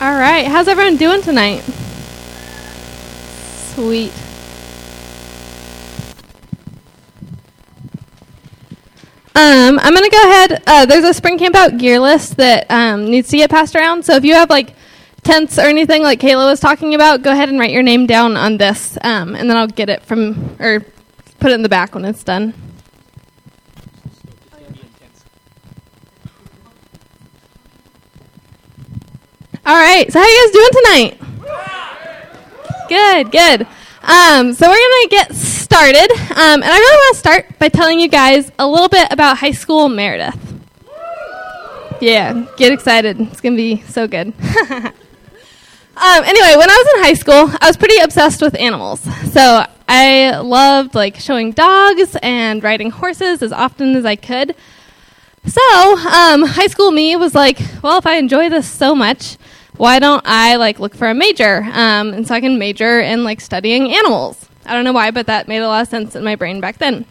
All right. How's everyone doing tonight? Sweet. Um, I'm going to go ahead. Uh, there's a spring camp out gear list that um, needs to get passed around. So if you have like tents or anything like Kayla was talking about, go ahead and write your name down on this, um, and then I'll get it from or put it in the back when it's done. All right. So how you guys doing tonight? Good, good. Um, so we're gonna get started, um, and I really want to start by telling you guys a little bit about high school Meredith. Yeah, get excited. It's gonna be so good. um, anyway, when I was in high school, I was pretty obsessed with animals. So I loved like showing dogs and riding horses as often as I could. So um, high school me was like, well, if I enjoy this so much, why don't I like look for a major? Um, and so I can major in like studying animals. I don't know why, but that made a lot of sense in my brain back then.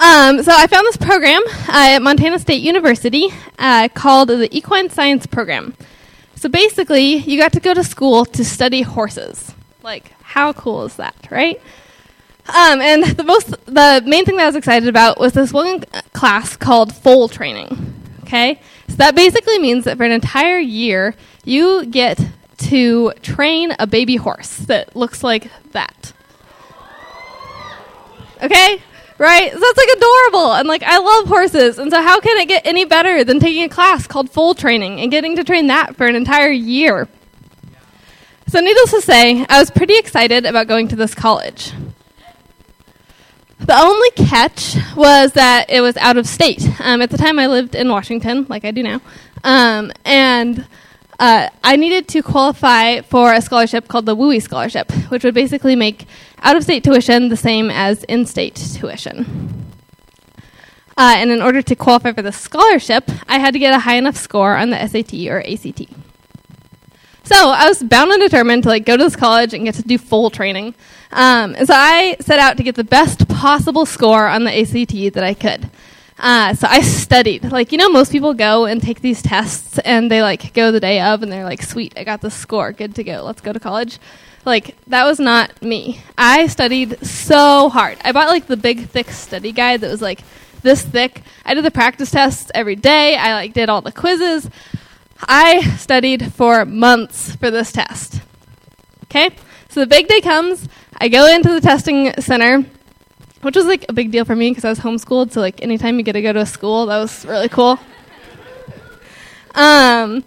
Um, so I found this program uh, at Montana State University uh, called the Equine Science Program. So basically, you got to go to school to study horses. Like, how cool is that, right? Um, and the most, the main thing that I was excited about was this one class called foal training. Okay, so that basically means that for an entire year, you get to train a baby horse that looks like that. Okay? Right? So that's like adorable. And like, I love horses. And so, how can it get any better than taking a class called foal training and getting to train that for an entire year? So, needless to say, I was pretty excited about going to this college. The only catch was that it was out of state. Um, at the time, I lived in Washington, like I do now. Um, and uh, I needed to qualify for a scholarship called the WUE Scholarship, which would basically make out of state tuition the same as in state tuition. Uh, and in order to qualify for the scholarship, I had to get a high enough score on the SAT or ACT. So I was bound and determined to like go to this college and get to do foal training. Um, and so I set out to get the best possible score on the ACT that I could. Uh, so I studied. Like, you know, most people go and take these tests and they like go the day of and they're like, sweet, I got the score, good to go, let's go to college. Like, that was not me. I studied so hard. I bought like the big, thick study guide that was like this thick. I did the practice tests every day, I like did all the quizzes. I studied for months for this test. Okay? So the big day comes, I go into the testing center which was like a big deal for me because I was homeschooled. So like anytime you get to go to a school, that was really cool. Um,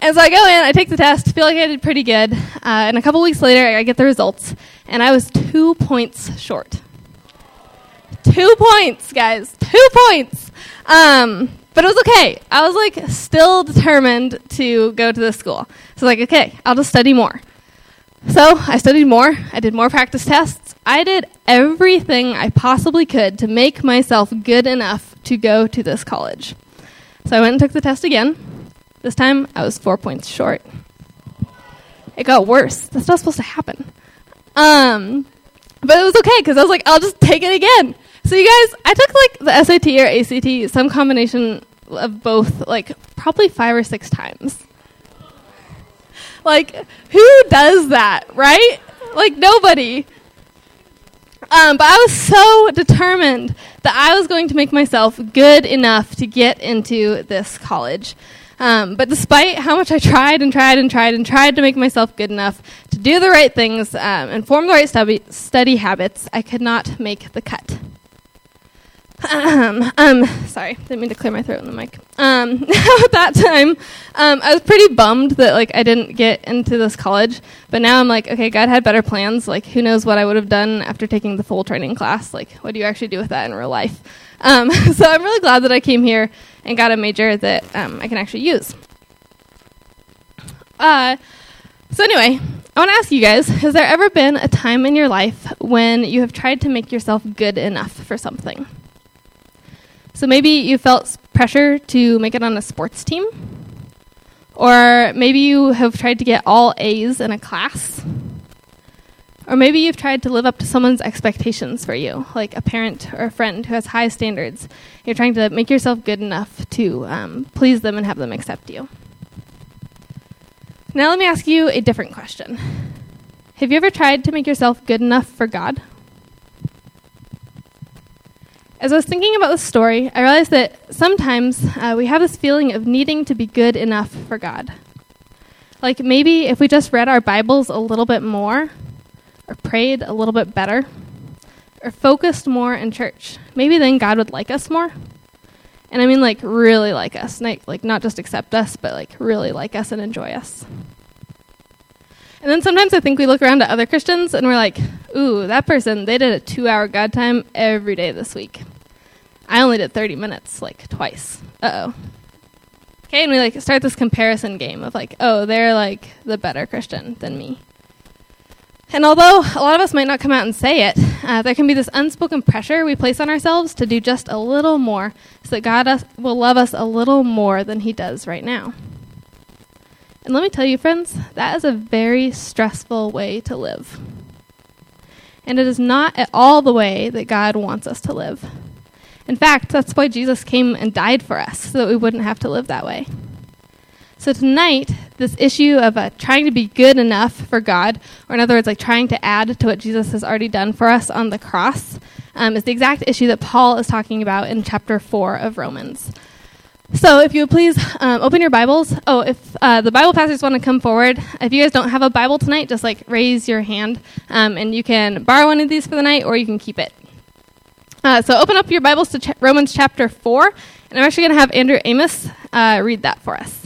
and so I go in, I take the test, feel like I did pretty good, uh, and a couple weeks later I get the results, and I was two points short. Two points, guys, two points. Um, but it was okay. I was like still determined to go to this school. So like, okay, I'll just study more. So I studied more. I did more practice tests. I did everything I possibly could to make myself good enough to go to this college. So I went and took the test again. This time I was four points short. It got worse. That's not supposed to happen. Um, but it was okay because I was like, I'll just take it again. So you guys, I took like the SAT or ACT, some combination of both, like probably five or six times. Like, who does that, right? Like, nobody. Um, but I was so determined that I was going to make myself good enough to get into this college. Um, but despite how much I tried and tried and tried and tried to make myself good enough to do the right things um, and form the right study, study habits, I could not make the cut. Um, um, sorry, didn't mean to clear my throat in the mic. Um, at that time, um, I was pretty bummed that like I didn't get into this college. But now I'm like, okay, God had better plans. Like, who knows what I would have done after taking the foal training class? Like, what do you actually do with that in real life? Um, so I'm really glad that I came here and got a major that um, I can actually use. Uh, so anyway, I want to ask you guys: Has there ever been a time in your life when you have tried to make yourself good enough for something? So maybe you felt pressure to make it on a sports team, or maybe you have tried to get all A's in a class, or maybe you've tried to live up to someone's expectations for you, like a parent or a friend who has high standards. You're trying to make yourself good enough to um, please them and have them accept you. Now, let me ask you a different question. Have you ever tried to make yourself good enough for God? As I was thinking about this story, I realized that sometimes uh, we have this feeling of needing to be good enough for God. Like maybe if we just read our Bibles a little bit more, or prayed a little bit better, or focused more in church, maybe then God would like us more. And I mean, like, really like us. Like, like, not just accept us, but, like, really like us and enjoy us. And then sometimes I think we look around at other Christians and we're like, ooh, that person, they did a two hour God time every day this week. I only did 30 minutes, like, twice. Uh oh. Okay, and we, like, start this comparison game of, like, oh, they're, like, the better Christian than me. And although a lot of us might not come out and say it, uh, there can be this unspoken pressure we place on ourselves to do just a little more so that God us, will love us a little more than He does right now. And let me tell you, friends, that is a very stressful way to live. And it is not at all the way that God wants us to live. In fact, that's why Jesus came and died for us, so that we wouldn't have to live that way. So tonight, this issue of uh, trying to be good enough for God, or in other words, like trying to add to what Jesus has already done for us on the cross, um, is the exact issue that Paul is talking about in chapter 4 of Romans. So, if you would please um, open your Bibles. Oh, if uh, the Bible pastors want to come forward, if you guys don't have a Bible tonight, just like raise your hand, um, and you can borrow one of these for the night, or you can keep it. Uh, so, open up your Bibles to ch- Romans chapter 4, and I'm actually going to have Andrew Amos uh, read that for us.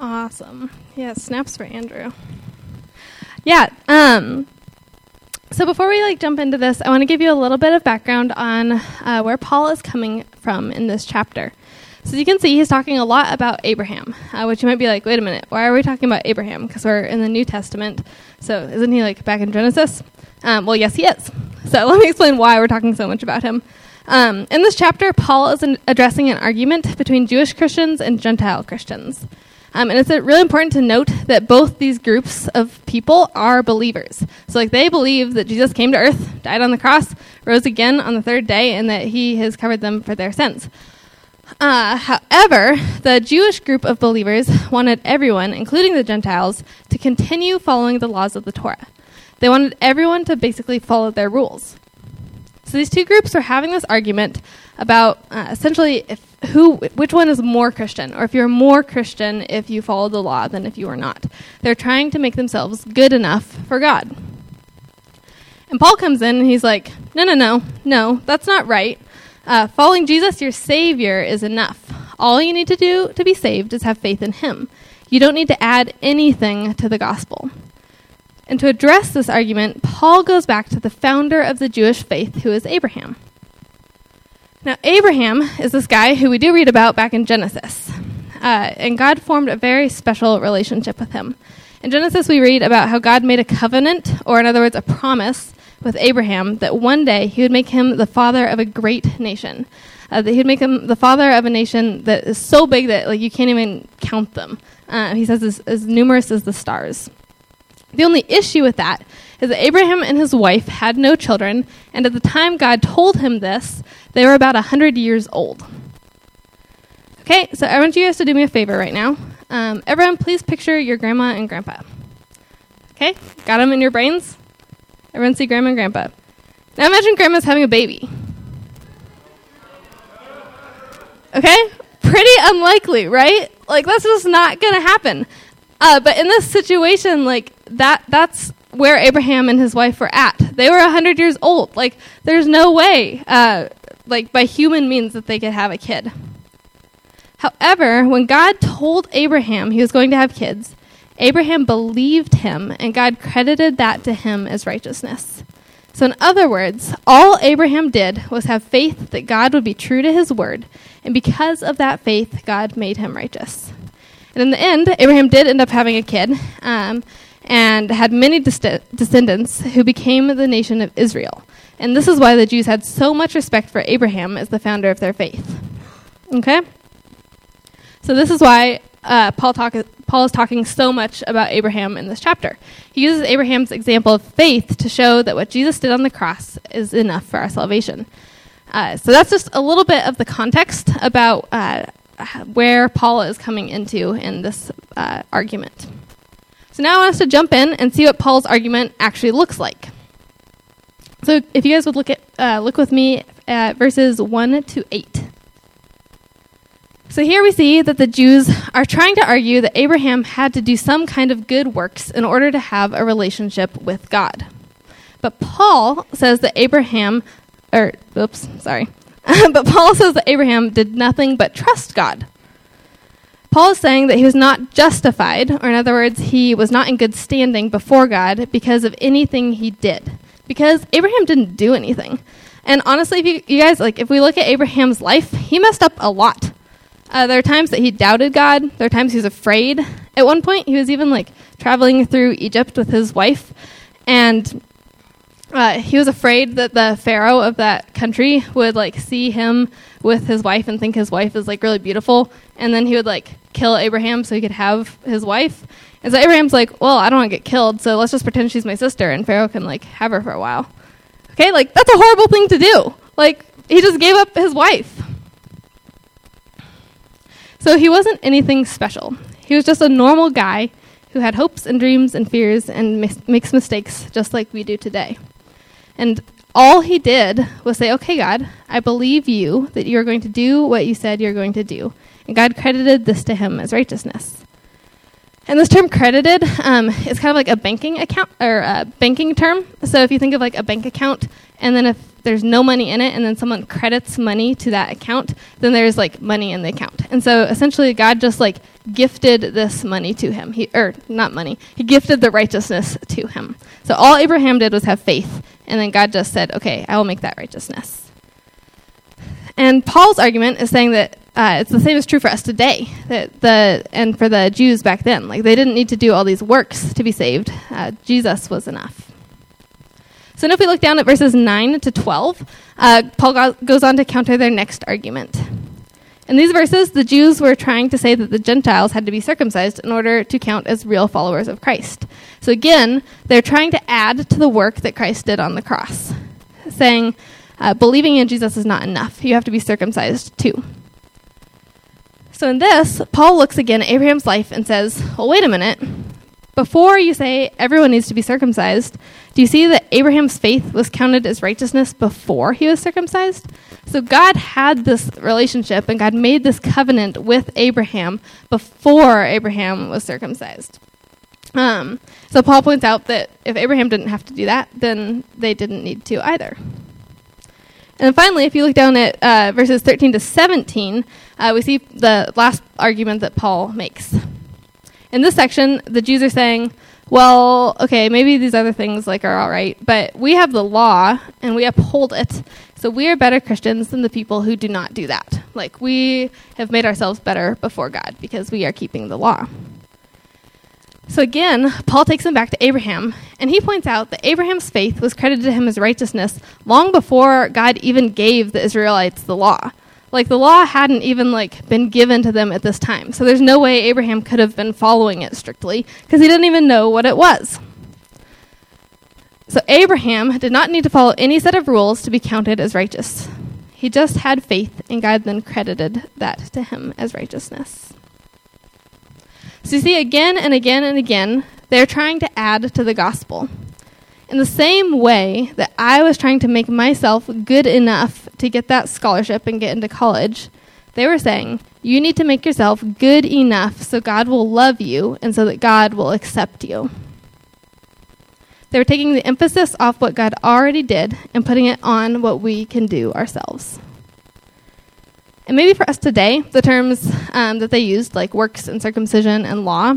Awesome. Yeah, snaps for Andrew. Yeah. Um, so before we like jump into this, I want to give you a little bit of background on uh, where Paul is coming from in this chapter. So you can see he's talking a lot about Abraham, uh, which you might be like, wait a minute, why are we talking about Abraham? Because we're in the New Testament. So isn't he like back in Genesis? Um, well, yes, he is. So let me explain why we're talking so much about him. Um, in this chapter, Paul is an addressing an argument between Jewish Christians and Gentile Christians. Um, and it's really important to note that both these groups of people are believers. So, like, they believe that Jesus came to earth, died on the cross, rose again on the third day, and that he has covered them for their sins. Uh, however, the Jewish group of believers wanted everyone, including the Gentiles, to continue following the laws of the Torah. They wanted everyone to basically follow their rules. So these two groups are having this argument about uh, essentially if who which one is more Christian, or if you're more Christian if you follow the law than if you are not. They're trying to make themselves good enough for God. And Paul comes in and he's like, no, no, no, no, that's not right. Uh, following Jesus, your Savior, is enough. All you need to do to be saved is have faith in Him. You don't need to add anything to the gospel. And to address this argument, Paul goes back to the founder of the Jewish faith, who is Abraham. Now, Abraham is this guy who we do read about back in Genesis. Uh, and God formed a very special relationship with him. In Genesis, we read about how God made a covenant, or in other words, a promise, with Abraham that one day he would make him the father of a great nation. Uh, that he'd make him the father of a nation that is so big that like you can't even count them. Uh, he says as, as numerous as the stars. The only issue with that is that Abraham and his wife had no children, and at the time God told him this, they were about 100 years old. Okay, so I want you guys to do me a favor right now. Um, everyone, please picture your grandma and grandpa. Okay, got them in your brains? Everyone see grandma and grandpa. Now imagine grandma's having a baby. Okay? Pretty unlikely, right? Like that's just not gonna happen. Uh, but in this situation, like that that's where Abraham and his wife were at. They were hundred years old. Like there's no way, uh, like by human means, that they could have a kid. However, when God told Abraham he was going to have kids, Abraham believed him, and God credited that to him as righteousness. So, in other words, all Abraham did was have faith that God would be true to his word, and because of that faith, God made him righteous. And in the end, Abraham did end up having a kid um, and had many descendants who became the nation of Israel. And this is why the Jews had so much respect for Abraham as the founder of their faith. Okay? So, this is why uh, Paul, talk, Paul is talking so much about Abraham in this chapter. He uses Abraham's example of faith to show that what Jesus did on the cross is enough for our salvation. Uh, so that's just a little bit of the context about uh, where Paul is coming into in this uh, argument. So now I want us to jump in and see what Paul's argument actually looks like. So if you guys would look at uh, look with me at verses one to eight. So here we see that the Jews are trying to argue that Abraham had to do some kind of good works in order to have a relationship with God. But Paul says that Abraham, or, oops, sorry. but Paul says that Abraham did nothing but trust God. Paul is saying that he was not justified, or in other words, he was not in good standing before God because of anything he did. Because Abraham didn't do anything. And honestly, if you, you guys, like, if we look at Abraham's life, he messed up a lot. Uh, there are times that he doubted God. There are times he was afraid. At one point, he was even like traveling through Egypt with his wife, and uh, he was afraid that the pharaoh of that country would like see him with his wife and think his wife is like really beautiful, and then he would like kill Abraham so he could have his wife. And so Abraham's like, "Well, I don't want to get killed, so let's just pretend she's my sister, and Pharaoh can like have her for a while." Okay, like that's a horrible thing to do. Like he just gave up his wife. So he wasn't anything special. He was just a normal guy who had hopes and dreams and fears and mis- makes mistakes just like we do today. And all he did was say, Okay, God, I believe you that you're going to do what you said you're going to do. And God credited this to him as righteousness. And this term credited um, is kind of like a banking account or a banking term. So if you think of like a bank account, and then if there's no money in it and then someone credits money to that account, then there's like money in the account. And so essentially God just like gifted this money to him. He or not money. He gifted the righteousness to him. So all Abraham did was have faith and then God just said, "Okay, I will make that righteousness." And Paul's argument is saying that uh, it's the same is true for us today. That the and for the Jews back then, like they didn't need to do all these works to be saved. Uh, Jesus was enough. So now if we look down at verses 9 to 12, uh, Paul go- goes on to counter their next argument. In these verses, the Jews were trying to say that the Gentiles had to be circumcised in order to count as real followers of Christ. So again, they're trying to add to the work that Christ did on the cross, saying, uh, believing in Jesus is not enough. You have to be circumcised too. So in this, Paul looks again at Abraham's life and says, well, wait a minute. Before you say everyone needs to be circumcised, do you see that Abraham's faith was counted as righteousness before he was circumcised? So God had this relationship and God made this covenant with Abraham before Abraham was circumcised. Um, so Paul points out that if Abraham didn't have to do that, then they didn't need to either. And finally, if you look down at uh, verses 13 to 17, uh, we see the last argument that Paul makes. In this section, the Jews are saying, well, okay, maybe these other things like are all right, but we have the law and we uphold it. So we are better Christians than the people who do not do that. Like we have made ourselves better before God because we are keeping the law. So again, Paul takes him back to Abraham, and he points out that Abraham's faith was credited to him as righteousness long before God even gave the Israelites the law. Like the law hadn't even like been given to them at this time. So there's no way Abraham could have been following it strictly because he didn't even know what it was. So Abraham did not need to follow any set of rules to be counted as righteous. He just had faith, and God then credited that to him as righteousness. So you see, again and again and again, they're trying to add to the gospel. In the same way that I was trying to make myself good enough to get that scholarship and get into college, they were saying, you need to make yourself good enough so God will love you and so that God will accept you. They were taking the emphasis off what God already did and putting it on what we can do ourselves. And maybe for us today, the terms um, that they used, like works and circumcision and law,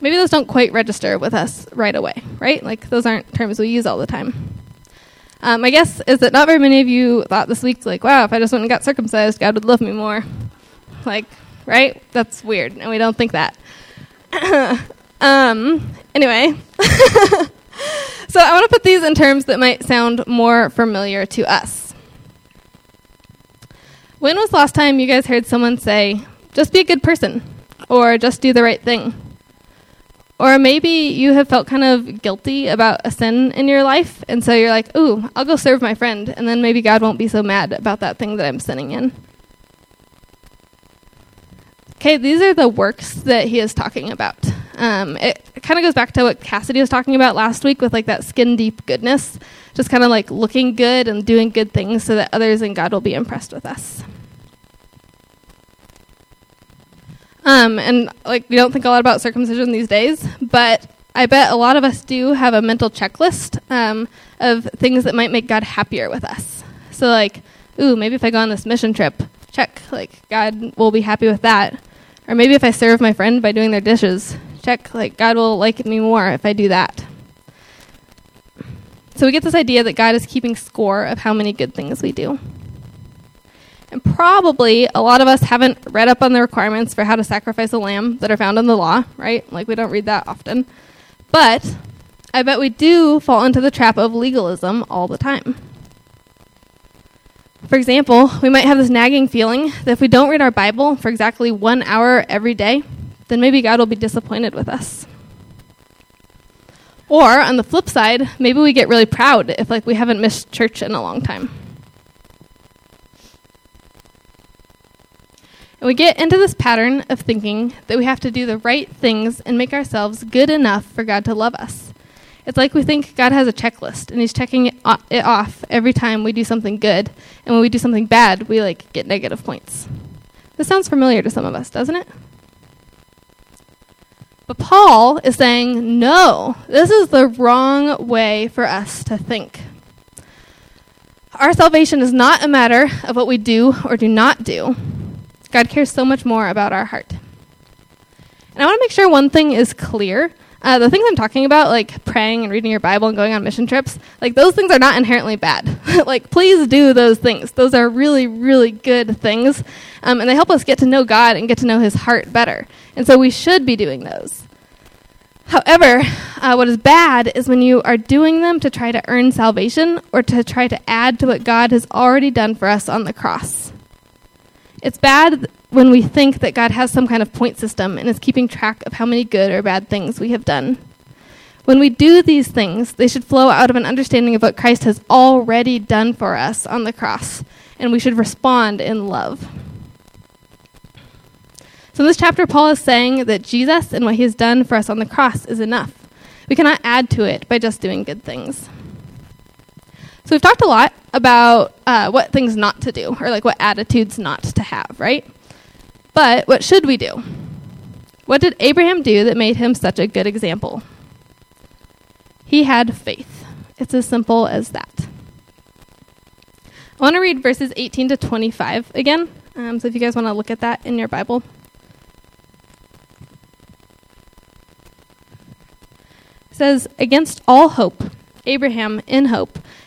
maybe those don't quite register with us right away, right? Like those aren't terms we use all the time. Um, my guess is that not very many of you thought this week, like, wow, if I just went and got circumcised, God would love me more. Like, right? That's weird, and we don't think that. um, anyway, so I want to put these in terms that might sound more familiar to us. When was the last time you guys heard someone say, just be a good person, or just do the right thing? Or maybe you have felt kind of guilty about a sin in your life, and so you're like, ooh, I'll go serve my friend, and then maybe God won't be so mad about that thing that I'm sinning in. Okay, these are the works that he is talking about. Um, it kind of goes back to what Cassidy was talking about last week with like that skin deep goodness, just kind of like looking good and doing good things so that others and God will be impressed with us. Um, and like we don't think a lot about circumcision these days, but I bet a lot of us do have a mental checklist um, of things that might make God happier with us. So like, ooh, maybe if I go on this mission trip, check, like God will be happy with that. Or maybe if I serve my friend by doing their dishes, check, like God will like me more if I do that. So we get this idea that God is keeping score of how many good things we do. And probably a lot of us haven't read up on the requirements for how to sacrifice a lamb that are found in the law, right? Like we don't read that often. But I bet we do fall into the trap of legalism all the time. For example, we might have this nagging feeling that if we don't read our Bible for exactly one hour every day, then maybe God will be disappointed with us. Or on the flip side, maybe we get really proud if like we haven't missed church in a long time. We get into this pattern of thinking that we have to do the right things and make ourselves good enough for God to love us. It's like we think God has a checklist and he's checking it, off every time we do something good, and when we do something bad, we like get negative points. This sounds familiar to some of us, doesn't it? But Paul is saying, no, this is the wrong way for us to think. Our salvation is not a matter of what we do or do not do. God cares so much more about our heart. And I want to make sure one thing is clear. Uh, the things I'm talking about, like praying and reading your Bible and going on mission trips, like those things are not inherently bad. like, please do those things. Those are really, really good things. Um, and they help us get to know God and get to know His heart better. And so we should be doing those. However, uh, what is bad is when you are doing them to try to earn salvation or to try to add to what God has already done for us on the cross. It's bad when we think that God has some kind of point system and is keeping track of how many good or bad things we have done. When we do these things, they should flow out of an understanding of what Christ has already done for us on the cross, and we should respond in love. So, in this chapter, Paul is saying that Jesus and what he has done for us on the cross is enough. We cannot add to it by just doing good things. So, we've talked a lot about uh, what things not to do, or like what attitudes not to have, right? But what should we do? What did Abraham do that made him such a good example? He had faith. It's as simple as that. I want to read verses 18 to 25 again. Um, so if you guys want to look at that in your Bible. It says, Against all hope, Abraham, in hope,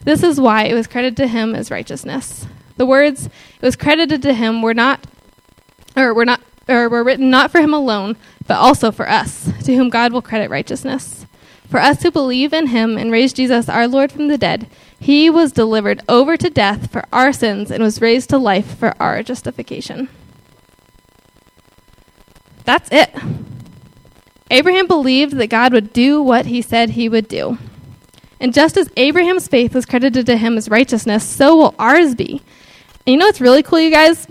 This is why it was credited to him as righteousness. The words it was credited to him were not or were not or were written not for him alone, but also for us, to whom God will credit righteousness. For us who believe in him and raised Jesus our Lord from the dead, he was delivered over to death for our sins and was raised to life for our justification. That's it. Abraham believed that God would do what he said he would do. And just as Abraham's faith was credited to him as righteousness, so will ours be. And you know what's really cool, you guys?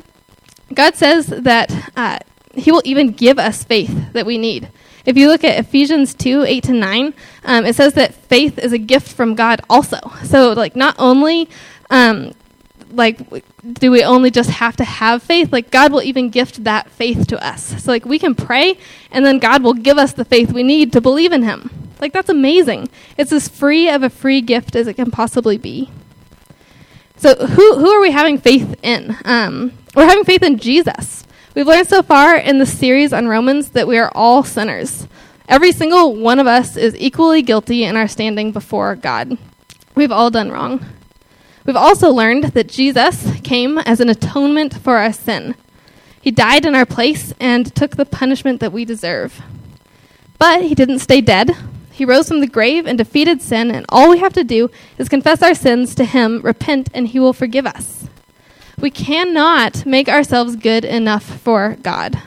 God says that uh, he will even give us faith that we need. If you look at Ephesians 2 8 to 9, um, it says that faith is a gift from God also. So, like, not only um, like do we only just have to have faith like god will even gift that faith to us so like we can pray and then god will give us the faith we need to believe in him like that's amazing. It's as free of a free gift as it can possibly be. So who who are we having faith in? Um, we're having faith in jesus. We've learned so far in the series on romans that we are all sinners. Every single one of us is equally guilty in our standing before god. We've all done wrong. We've also learned that Jesus came as an atonement for our sin. He died in our place and took the punishment that we deserve. But he didn't stay dead. He rose from the grave and defeated sin, and all we have to do is confess our sins to him, repent, and he will forgive us. We cannot make ourselves good enough for God.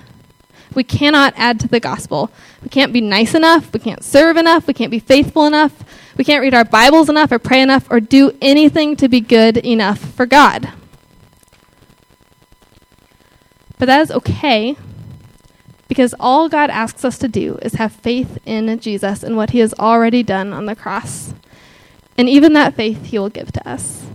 We cannot add to the gospel. We can't be nice enough. We can't serve enough. We can't be faithful enough. We can't read our Bibles enough or pray enough or do anything to be good enough for God. But that is okay because all God asks us to do is have faith in Jesus and what he has already done on the cross. And even that faith he will give to us.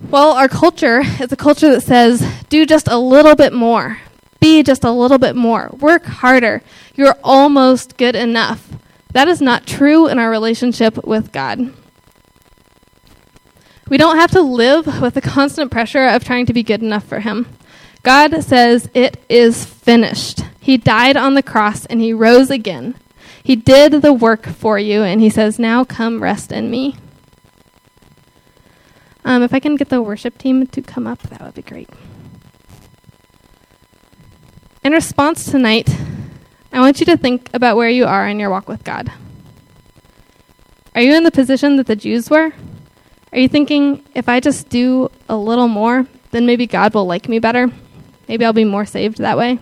Well, our culture is a culture that says, do just a little bit more. Be just a little bit more. Work harder. You're almost good enough. That is not true in our relationship with God. We don't have to live with the constant pressure of trying to be good enough for Him. God says, It is finished. He died on the cross and He rose again. He did the work for you, and He says, Now come rest in me. Um, if I can get the worship team to come up, that would be great. In response tonight, I want you to think about where you are in your walk with God. Are you in the position that the Jews were? Are you thinking, if I just do a little more, then maybe God will like me better? Maybe I'll be more saved that way?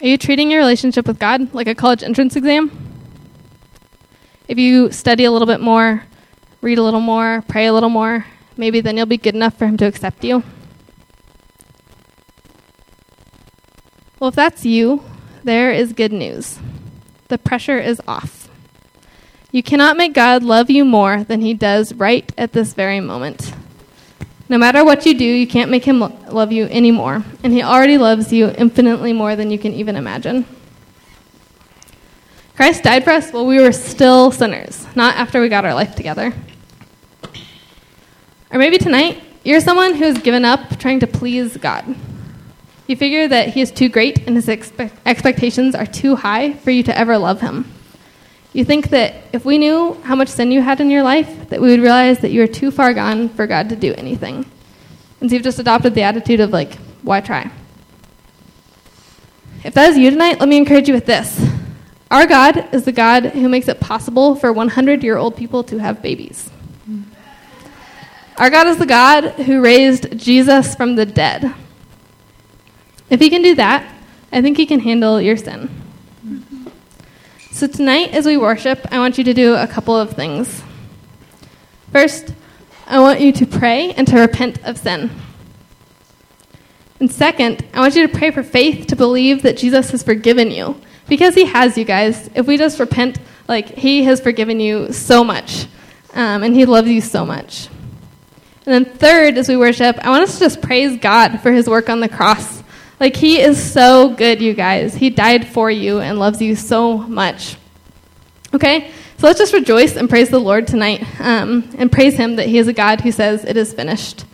Are you treating your relationship with God like a college entrance exam? If you study a little bit more, read a little more, pray a little more, maybe then you'll be good enough for Him to accept you. Well, if that's you, there is good news. The pressure is off. You cannot make God love you more than He does right at this very moment. No matter what you do, you can't make Him lo- love you anymore, and He already loves you infinitely more than you can even imagine. Christ died for us while we were still sinners, not after we got our life together. Or maybe tonight, you're someone who's given up trying to please God. You figure that He is too great and His expe- expectations are too high for you to ever love Him. You think that if we knew how much sin you had in your life, that we would realize that you are too far gone for God to do anything. And so you've just adopted the attitude of, like, why try? If that is you tonight, let me encourage you with this. Our God is the God who makes it possible for 100 year old people to have babies. Our God is the God who raised Jesus from the dead. If he can do that, I think he can handle your sin. So, tonight, as we worship, I want you to do a couple of things. First, I want you to pray and to repent of sin. And second, I want you to pray for faith to believe that Jesus has forgiven you. Because he has, you guys. If we just repent, like, he has forgiven you so much. Um, and he loves you so much. And then, third, as we worship, I want us to just praise God for his work on the cross. Like, he is so good, you guys. He died for you and loves you so much. Okay? So let's just rejoice and praise the Lord tonight um, and praise him that he is a God who says, It is finished.